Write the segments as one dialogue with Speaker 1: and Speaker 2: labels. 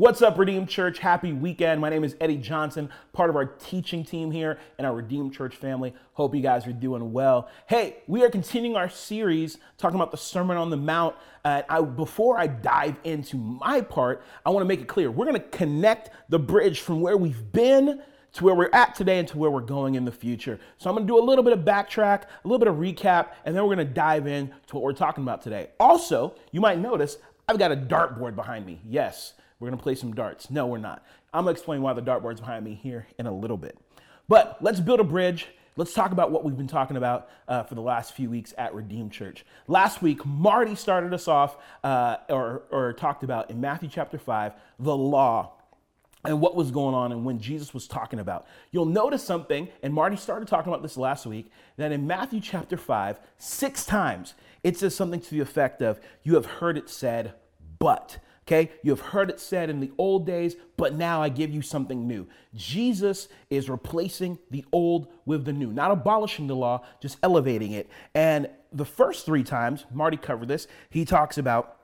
Speaker 1: What's up, Redeemed Church? Happy weekend. My name is Eddie Johnson, part of our teaching team here in our Redeemed Church family. Hope you guys are doing well. Hey, we are continuing our series talking about the Sermon on the Mount. Uh, I, before I dive into my part, I want to make it clear we're going to connect the bridge from where we've been to where we're at today and to where we're going in the future. So I'm going to do a little bit of backtrack, a little bit of recap, and then we're going to dive in to what we're talking about today. Also, you might notice I've got a dartboard behind me. Yes, we're to play some darts. No, we're not. I'm to explain why the dartboard's behind me here in a little bit. But let's build a bridge. Let's talk about what we've been talking about uh, for the last few weeks at Redeemed Church. Last week, Marty started us off uh, or, or talked about in Matthew chapter 5 the law and what was going on and when Jesus was talking about. You'll notice something, and Marty started talking about this last week, that in Matthew chapter 5, six times it says something to the effect of, You have heard it said, but. Okay, you have heard it said in the old days, but now I give you something new. Jesus is replacing the old with the new, not abolishing the law, just elevating it. And the first three times, Marty covered this, he talks about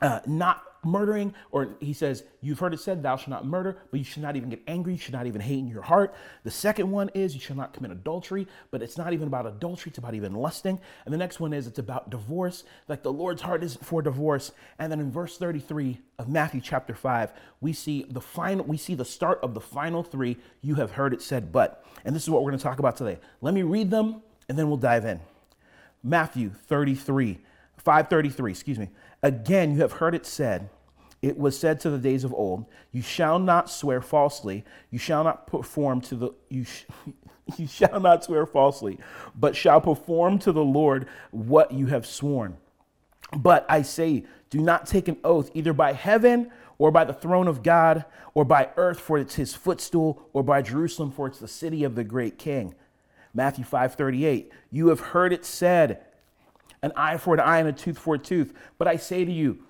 Speaker 1: uh, not murdering, or he says, You've heard it said, Thou shalt not murder, but you should not even get angry. You should not even hate in your heart. The second one is, You shall not commit adultery, but it's not even about adultery, it's about even lusting. And the next one is, It's about divorce, like the Lord's heart is for divorce. And then in verse 33 of Matthew chapter 5, we see the final, we see the start of the final three. You have heard it said, but. And this is what we're to talk about today. Let me read them, and then we'll dive in. Matthew 33, 533, excuse me. Again, you have heard it said, it was said to the days of old, You shall not swear falsely, you shall not perform to the you, sh- you shall not swear falsely, but shall perform to the Lord what you have sworn. But I say, do not take an oath either by heaven or by the throne of God or by earth for it's his footstool or by Jerusalem for it's the city of the great king. Matthew 5:38 You have heard it said an eye for an eye and a tooth for a tooth but I say to you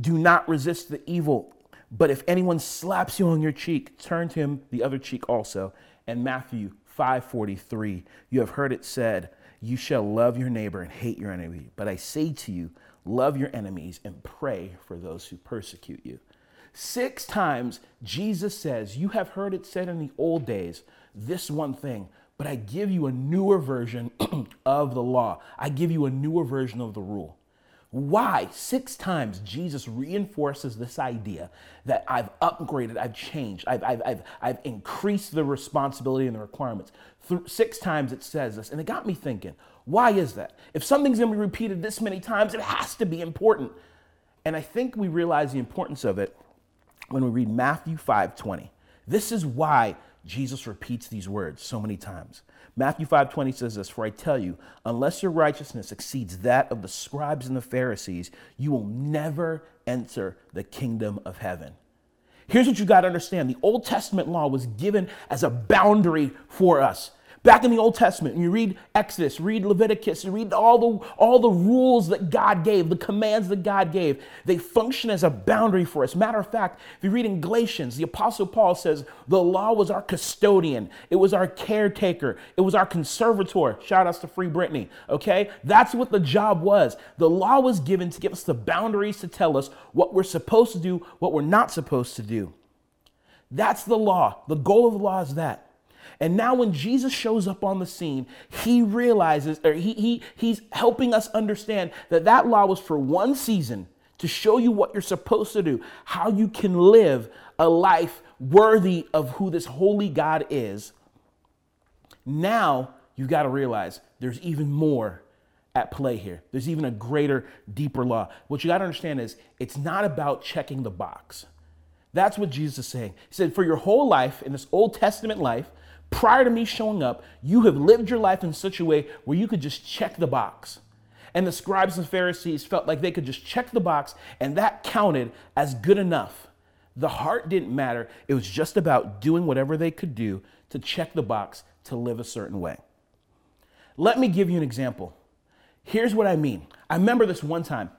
Speaker 1: do not resist the evil, but if anyone slaps you on your cheek, turn to him the other cheek also. And Matthew 5:43, you have heard it said, you shall love your neighbor and hate your enemy. But I say to you, love your enemies and pray for those who persecute you. Six times Jesus says, You have heard it said in the old days, this one thing, but I give you a newer version of the law. I give you a newer version of the rule. Why? Six times Jesus reinforces this idea that I've upgraded, I've changed, I've, I've, I've, I've increased the responsibility and the requirements. Th- six times it says this, and it got me thinking, why is that? If something's gonna be repeated this many times, it has to be important. And I think we realize the importance of it when we read Matthew 5 20. This is why Jesus repeats these words so many times. Matthew 5:20 says this, "For I tell you, unless your righteousness exceeds that of the scribes and the Pharisees, you will never enter the kingdom of heaven." Here's what you got to understand. The Old Testament law was given as a boundary for us. Back in the Old Testament, when you read Exodus, read Leviticus, you read all the, all the rules that God gave, the commands that God gave, they function as a boundary for us. Matter of fact, if you read in Galatians, the Apostle Paul says the law was our custodian, it was our caretaker, it was our conservator. Shout outs to Free Britney, okay? That's what the job was. The law was given to give us the boundaries to tell us what we're supposed to do, what we're not supposed to do. That's the law. The goal of the law is that. And now when Jesus shows up on the scene, he realizes, or he, he, he's helping us understand that that law was for one season to show you what you're supposed to do, how you can live a life worthy of who this holy God is. Now you've got to realize there's even more at play here. There's even a greater, deeper law. What you got to understand is it's not about checking the box. That's what Jesus is saying. He said, for your whole life, in this Old Testament life, prior to me showing up, you have lived your life in such a way where you could just check the box. And the scribes and Pharisees felt like they could just check the box and that counted as good enough. The heart didn't matter. It was just about doing whatever they could do to check the box to live a certain way. Let me give you an example. Here's what I mean. I remember this one time.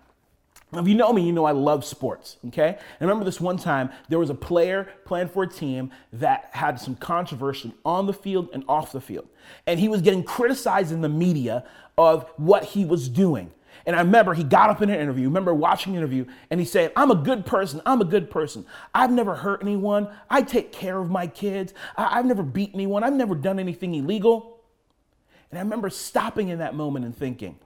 Speaker 1: If you know me, you know I love sports, okay? And I remember this one time there was a player playing for a team that had some controversy on the field and off the field. And he was getting criticized in the media of what he was doing. And I remember he got up in an interview, remember watching an interview, and he said, I'm a good person. I'm a good person. I've never hurt anyone. I take care of my kids. I- have never beat anyone. I've never done anything illegal. And I remember stopping in that moment and thinking,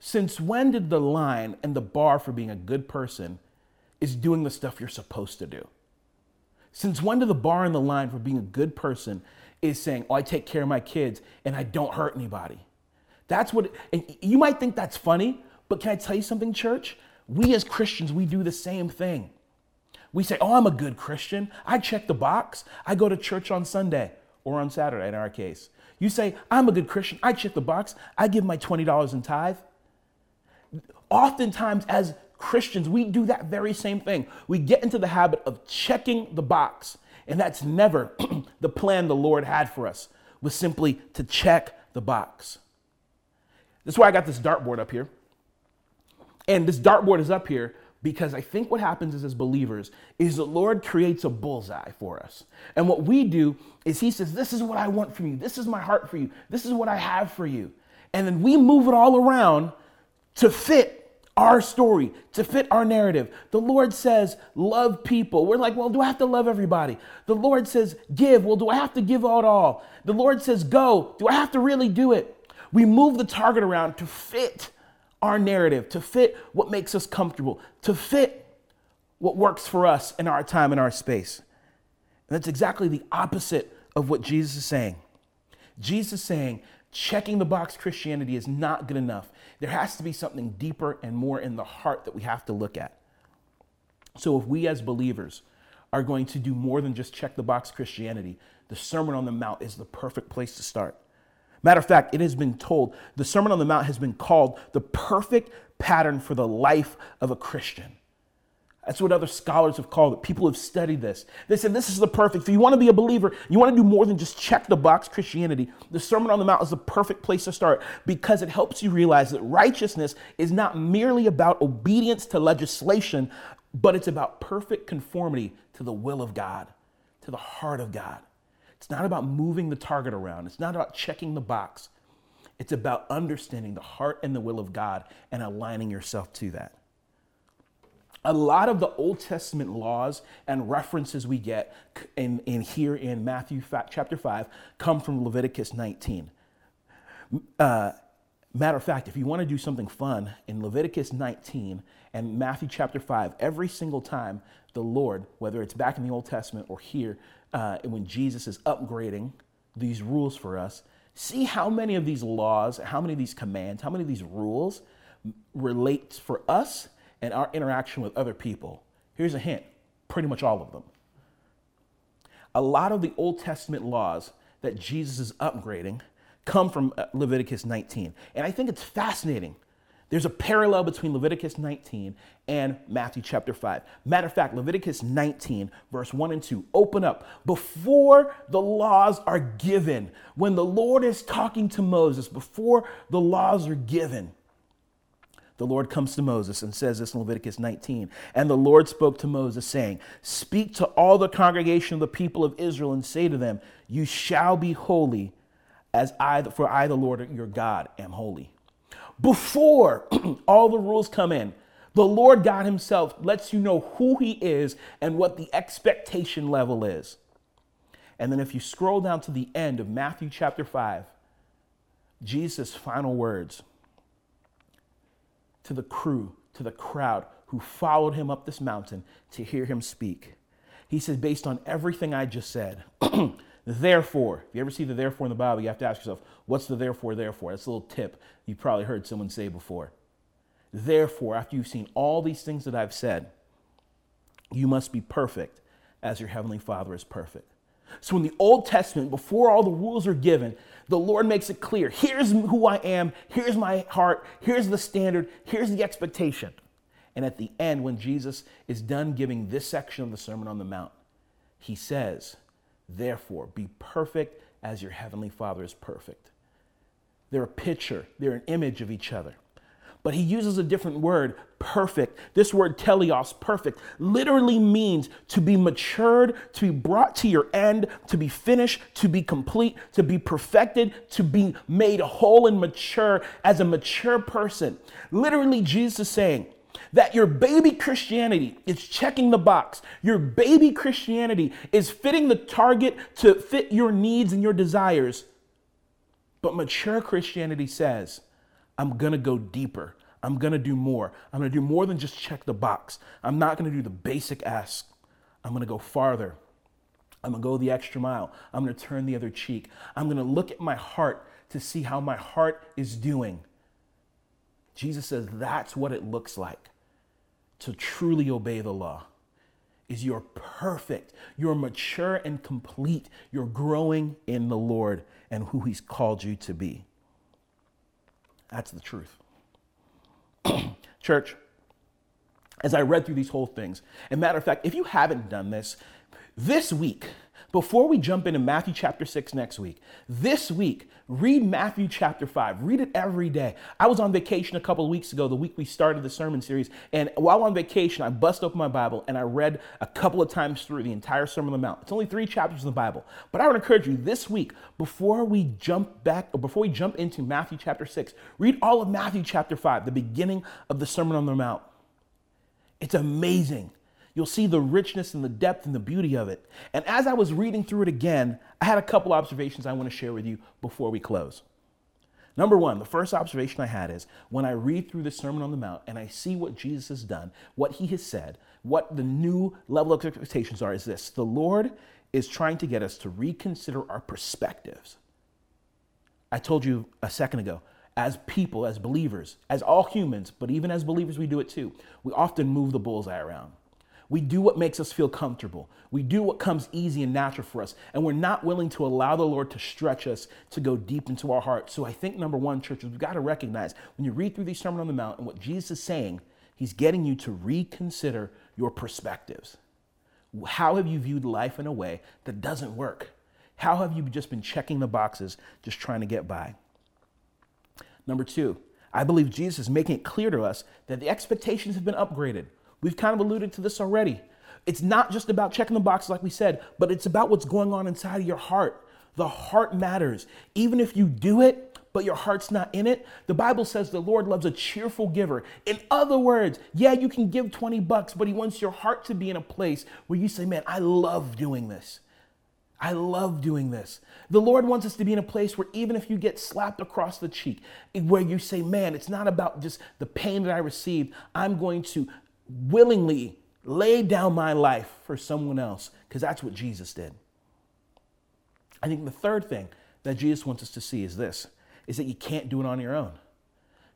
Speaker 1: since when did the line and the bar for being a good person is doing the stuff you're supposed to do? Since when did the bar and the line for being a good person is saying, oh, I take care of my kids and I don't hurt anybody? That's what, and you might think that's funny, but can I tell you something, church? We as Christians, we do the same thing. We say, oh, I'm a good Christian. I check the box. I go to church on Sunday or on Saturday in our case. You say, I'm a good Christian. I check the box. I give my $20 in tithe. Oftentimes, as Christians, we do that very same thing. We get into the habit of checking the box, and that's never the plan the Lord had for us, was simply to check the box. That's why I got this dartboard up here. And this dartboard is up here because I think what happens is as believers is the Lord creates a bullseye for us. And what we do is he says, this is what I want from you. This is my heart for you. This is what I have for you. And then we move it all around to fit our story, to fit our narrative. The Lord says, love people. We're like, well, do I have to love everybody? The Lord says, give. Well, do I have to give out all? The Lord says, go. Do I have to really do it? We move the target around to fit our narrative, to fit what makes us comfortable, to fit what works for us in our time and our space. And that's exactly the opposite of what Jesus is saying. Jesus is saying checking the box Christianity is not good enough. There has to be something deeper and more in the heart that we have to look at. So if we as believers are going to do more than just check the box Christianity, the Sermon on the Mount is the perfect place to start. Matter of fact, it has been told, the Sermon on the Mount has been called the perfect pattern for the life of a Christian. That's what other scholars have called it. People have studied this. They said this is the perfect. If you want to be a believer, you want to do more than just check the box Christianity. The Sermon on the Mount is the perfect place to start because it helps you realize that righteousness is not merely about obedience to legislation, but it's about perfect conformity to the will of God, to the heart of God. It's not about moving the target around, it's not about checking the box. It's about understanding the heart and the will of God and aligning yourself to that. A lot of the Old Testament laws and references we get in, in here in Matthew chapter 5 come from Leviticus 19. Uh, matter of fact, if you want to do something fun, in Leviticus 19 and Matthew chapter 5, every single time the Lord, whether it's back in the Old Testament or here, uh, when Jesus is upgrading these rules for us, see how many of these laws, how many of these commands, how many of these rules relate for us and our interaction with other people. Here's a hint pretty much all of them. A lot of the Old Testament laws that Jesus is upgrading come from uh, Leviticus 19. And I think it's fascinating there's a parallel between Leviticus 19 and Matthew chapter 5. Matter of fact, Leviticus 19, verse 1 and 2, open up. Before the laws are given, when the Lord is talking to Moses, before the laws are given, the Lord comes to Moses and says this in Leviticus 19. And the Lord spoke to Moses, saying, Speak to all the congregation of the people of Israel and say to them, You shall be holy, as I, for I, the Lord your God, am holy before all the rules come in. The Lord God Himself lets you know who He is and what the expectation level is. And then if you scroll down to the end of Matthew chapter 5, Jesus' final words to the crew, to the crowd who followed him up this mountain to hear him speak. He says, based on everything I just said, Therefore, if you ever see the therefore in the Bible, you have to ask yourself, what's the therefore, therefore? That's a little tip you've probably heard someone say before. Therefore, after you've seen all these things that I've said, you must be perfect as your heavenly Father is perfect. So in the Old Testament, before all the rules are given, the Lord makes it clear here's who I am, here's my heart, here's the standard, here's the expectation. And at the end, when Jesus is done giving this section of the Sermon on the Mount, he says, Therefore, be perfect as your heavenly Father is perfect. They're a picture, they're an image of each other. But he uses a different word, perfect. This word teleos, perfect, literally means to be matured, to be brought to your end, to be finished, to be complete, to be perfected, to be made whole and mature as a mature person. Literally, Jesus is saying, that your baby Christianity is checking the box. Your baby Christianity is fitting the target to fit your needs and your desires. But mature Christianity says, I'm to go deeper. I'm to do more. I'm to do more than just check the box. I'm not to do the basic ask. I'm to go farther. I'm to go the extra mile. I'm to turn the other cheek. I'm to look at my heart to see how my heart is doing. Jesus says that's what it looks like to truly obey the law. Is you're perfect, you're mature and complete, you're growing in the Lord and who He's called you to be. That's the truth. Church, as I read through these whole things, and matter of fact, if you haven't done this, this week, before we jump into Matthew chapter 6 next week, this week, read Matthew chapter 5. Read it every day. I was on vacation a couple of weeks ago, the week we started the sermon series. And while on vacation, I bust open my Bible and I read a couple of times through the entire Sermon on the Mount. It's only three chapters in the Bible. But I would encourage you this week, before we jump back or before we jump into Matthew chapter 6, read all of Matthew chapter 5, the beginning of the Sermon on the Mount. It's amazing you'll see the richness and the depth and the beauty of it. And as I was reading through it again, I had a couple observations I want to share with you before we close. Number one, the first observation I had is when I read through the Sermon on the Mount and I see what Jesus has done, what he has said, what the new level of expectations are, is this the Lord is trying to get us to reconsider our perspectives. I told you a second ago, as people, as believers, as all humans, but even as believers, we do it too. We often move the bullseye around. We do what makes us feel comfortable. We do what comes easy and natural for us. And we're not willing to allow the Lord to stretch us to go deep into our heart. So I think number one, churches, we've got to recognize when you read through the Sermon on the Mount and what Jesus is saying, he's getting you to reconsider your perspectives. How have you viewed life in a way that doesn't work? How have you just been checking the boxes, just trying to get by? Number two, I believe Jesus is making it clear to us that the expectations have been upgraded. We've kind of alluded to this already. It's not just about checking the boxes, like we said, but it's about what's going on inside of your heart. The heart matters. Even if you do it, but your heart's not in it, the Bible says the Lord loves a cheerful giver. In other words, yeah, you can give 20 bucks, but He wants your heart to be in a place where you say, man, I love doing this. I love doing this. The Lord wants us to be in a place where even if you get slapped across the cheek, where you say, man, it's not about just the pain that I received. I'm going to willingly lay down my life for someone else because that's what Jesus did. I think the third thing that Jesus wants us to see is this is that you can't do it on your own.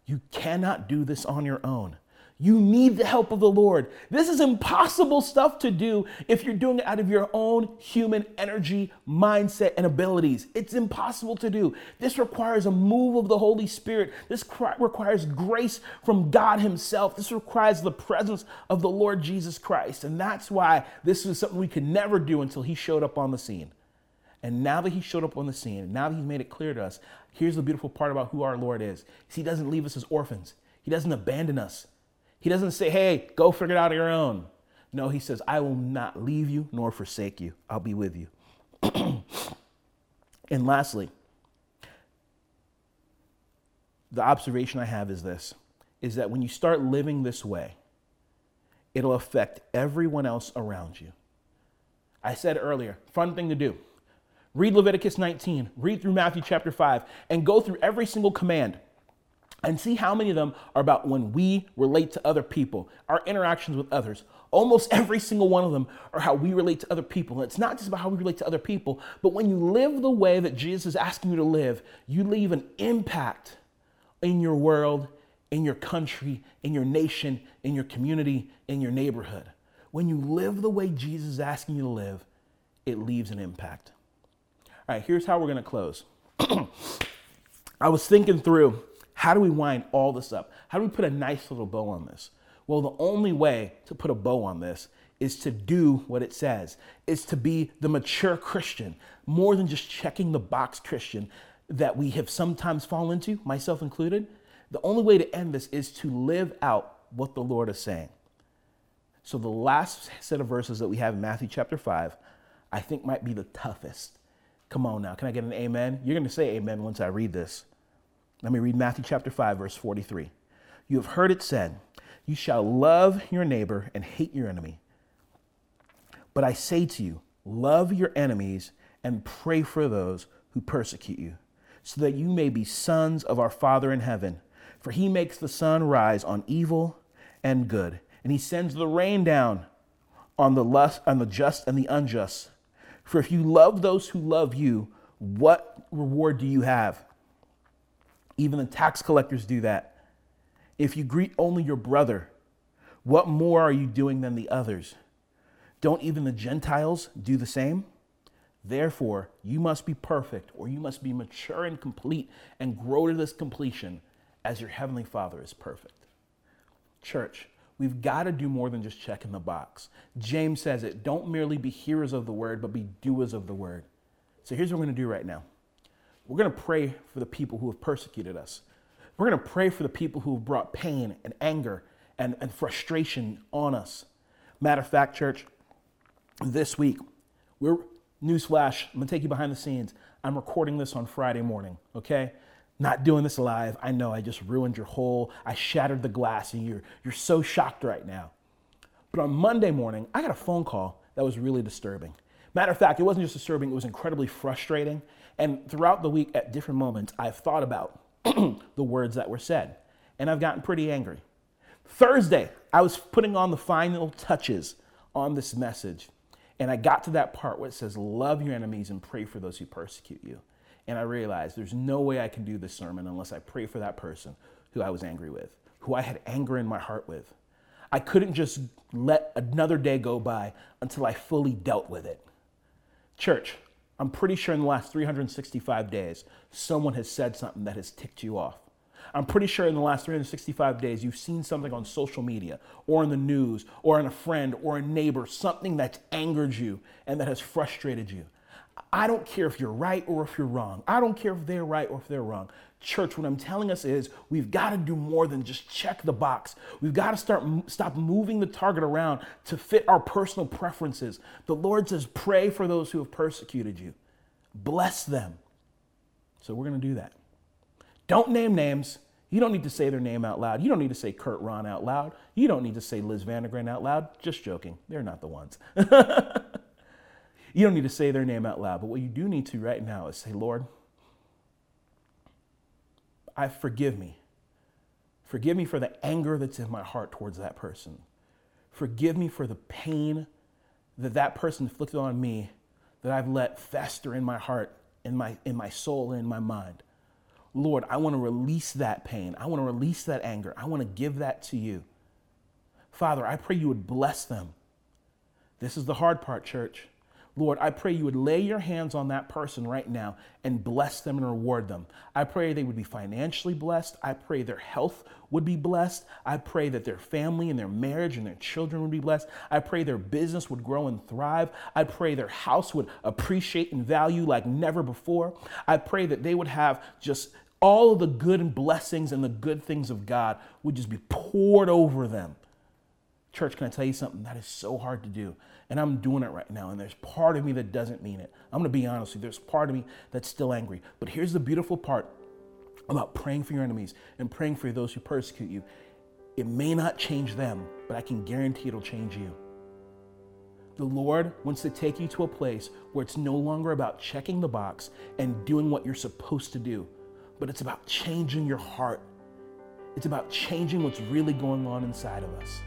Speaker 1: You cannot do this on your own. You need the help of the Lord. This is impossible stuff to do if you're doing it out of your own human energy, mindset, and abilities. It's impossible to do. This requires a move of the Holy Spirit. This requires grace from God Himself. This requires the presence of the Lord Jesus Christ. And that's why this is something we could never do until He showed up on the scene. And now that He showed up on the scene, now that He's made it clear to us, here's the beautiful part about who our Lord is. He doesn't leave us as orphans, He doesn't abandon us. He doesn't say, hey, go figure it out on your own. No, he says, I will not leave you nor forsake you. I'll be with you. and lastly, the observation I have is this is that when you start living this way, it'll affect everyone else around you. I said earlier, fun thing to do. Read Leviticus 19, read through Matthew chapter 5, and go through every single command and see how many of them are about when we relate to other people, our interactions with others. Almost every single one of them are how we relate to other people. And it's not just about how we relate to other people, but when you live the way that Jesus is asking you to live, you leave an impact in your world, in your country, in your nation, in your community, in your neighborhood. When you live the way Jesus is asking you to live, it leaves an impact. All right, here's how we're to close. I was thinking through how do we wind all this up? How do we put a nice little bow on this? Well, the only way to put a bow on this is to do what it says, is to be the mature Christian, more than just checking the box Christian that we have sometimes fallen into, myself included. The only way to end this is to live out what the Lord is saying. So, the last set of verses that we have in Matthew chapter 5, I think might be the toughest. Come on now. Can I get an amen? You're going to say amen once I read this. Let me read Matthew chapter 5, verse 43. You have heard it said, You shall love your neighbor and hate your enemy. But I say to you, love your enemies and pray for those who persecute you, so that you may be sons of our Father in heaven. For he makes the sun rise on evil and good, and he sends the rain down on the lust on the just and the unjust. For if you love those who love you, what reward do you have? Even the tax collectors do that. If you greet only your brother, what more are you doing than the others? Don't even the Gentiles do the same? Therefore, you must be perfect, or you must be mature and complete and grow to this completion as your heavenly Father is perfect. Church, we've got to do more than just check in the box. James says it don't merely be hearers of the word, but be doers of the word. So here's what we're going to do right now we're going to pray for the people who have persecuted us. We're going to pray for the people who have brought pain and anger and, and frustration on us. Matter of fact, church, this week, we're newsflash, I'm gonna take you behind the scenes. I'm recording this on Friday morning, okay? Not doing this live. I know I just ruined your whole, I shattered the glass and you're you're so shocked right now. But on Monday morning, I got a phone call that was really disturbing. Matter of fact, it wasn't just disturbing, it was incredibly frustrating. And throughout the week, at different moments, I've thought about the words that were said, and I've gotten pretty angry. Thursday, I was putting on the final touches on this message, and I got to that part where it says, Love your enemies and pray for those who persecute you. And I realized there's no way I can do this sermon unless I pray for that person who I was angry with, who I had anger in my heart with. I couldn't just let another day go by until I fully dealt with it. Church, I'm pretty sure in the last 365 days, someone has said something that has ticked you off. I'm pretty sure in the last 365 days, you've seen something on social media or in the news or in a friend or a neighbor, something that's angered you and that has frustrated you. I don't care if you're right or if you're wrong. I don't care if they're right or if they're wrong. Church, what I'm telling us is we've got to do more than just check the box. We've got to start stop moving the target around to fit our personal preferences. The Lord says, "Pray for those who have persecuted you. Bless them." So we're going to do that. Don't name names. You don't need to say their name out loud. You don't need to say Kurt Ron out loud. You don't need to say Liz Vandergren out loud. Just joking. They're not the ones. you don't need to say their name out loud. But what you do need to right now is say, Lord, I forgive me. Forgive me for the anger that's in my heart towards that person. Forgive me for the pain that that person inflicted on me that I've let fester in my heart, in my, in my soul, and in my mind. Lord, I want to release that pain. I want to release that anger. I want to give that to you. Father, I pray you would bless them. This is the hard part, church. Lord, I pray you would lay your hands on that person right now and bless them and reward them. I pray they would be financially blessed. I pray their health would be blessed. I pray that their family and their marriage and their children would be blessed. I pray their business would grow and thrive. I pray their house would appreciate and value like never before. I pray that they would have just all of the good and blessings and the good things of God would just be poured over them. Church, can I tell you something? That is so hard to do. And I'm doing it right now. And there's part of me that doesn't mean it. I'm to be honest with you. There's part of me that's still angry. But here's the beautiful part about praying for your enemies and praying for those who persecute you. It may not change them, but I can guarantee it'll change you. The Lord wants to take you to a place where it's no longer about checking the box and doing what you're supposed to do, but it's about changing your heart. It's about changing what's really going on inside of us.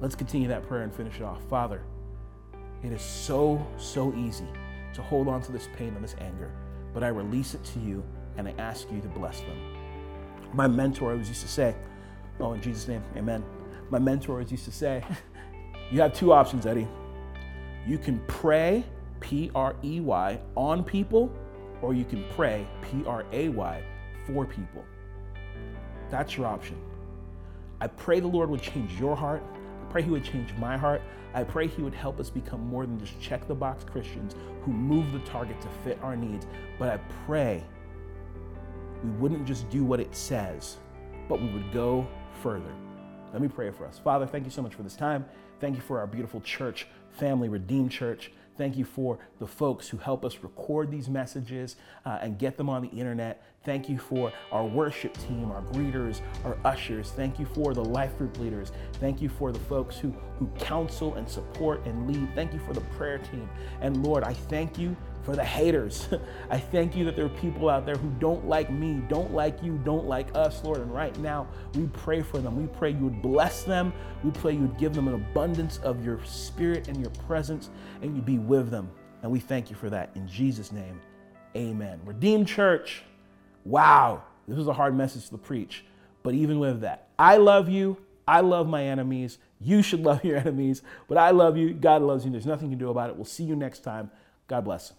Speaker 1: Let's continue that prayer and finish it off. Father, it is so, so easy to hold on to this pain and this anger, but I release it to you and I ask you to bless them. My mentor always used to say, Oh, in Jesus' name, amen. My mentor always used to say, You have two options, Eddie. You can pray, P R E Y, on people, or you can pray, P R A Y, for people. That's your option. I pray the Lord would change your heart pray He would change my heart. I pray He would help us become more than just check the box Christians who move the target to fit our needs. But I pray we wouldn't just do what it says, but we would go further. Let me pray for us. Father, thank you so much for this time. Thank you for our beautiful church, family, Redeemed Church. Thank you for the folks who help us record these messages uh, and get them on the internet. Thank you for our worship team, our greeters, our ushers. Thank you for the life group leaders. Thank you for the folks who, who counsel and support and lead. Thank you for the prayer team. And Lord, I thank you for the haters. I thank you that there are people out there who don't like me, don't like you, don't like us, Lord. And right now, we pray for them. We pray you would bless them. We pray you would give them an abundance of your spirit and your presence, and you'd be with them. And we thank you for that. In Jesus' name, amen. Redeemed Church, wow, this was a hard message to preach. But even with that, I love you. I love my enemies. You should love your enemies. But I love you. God loves you. There's nothing you can do about it. We'll see you next time. God bless.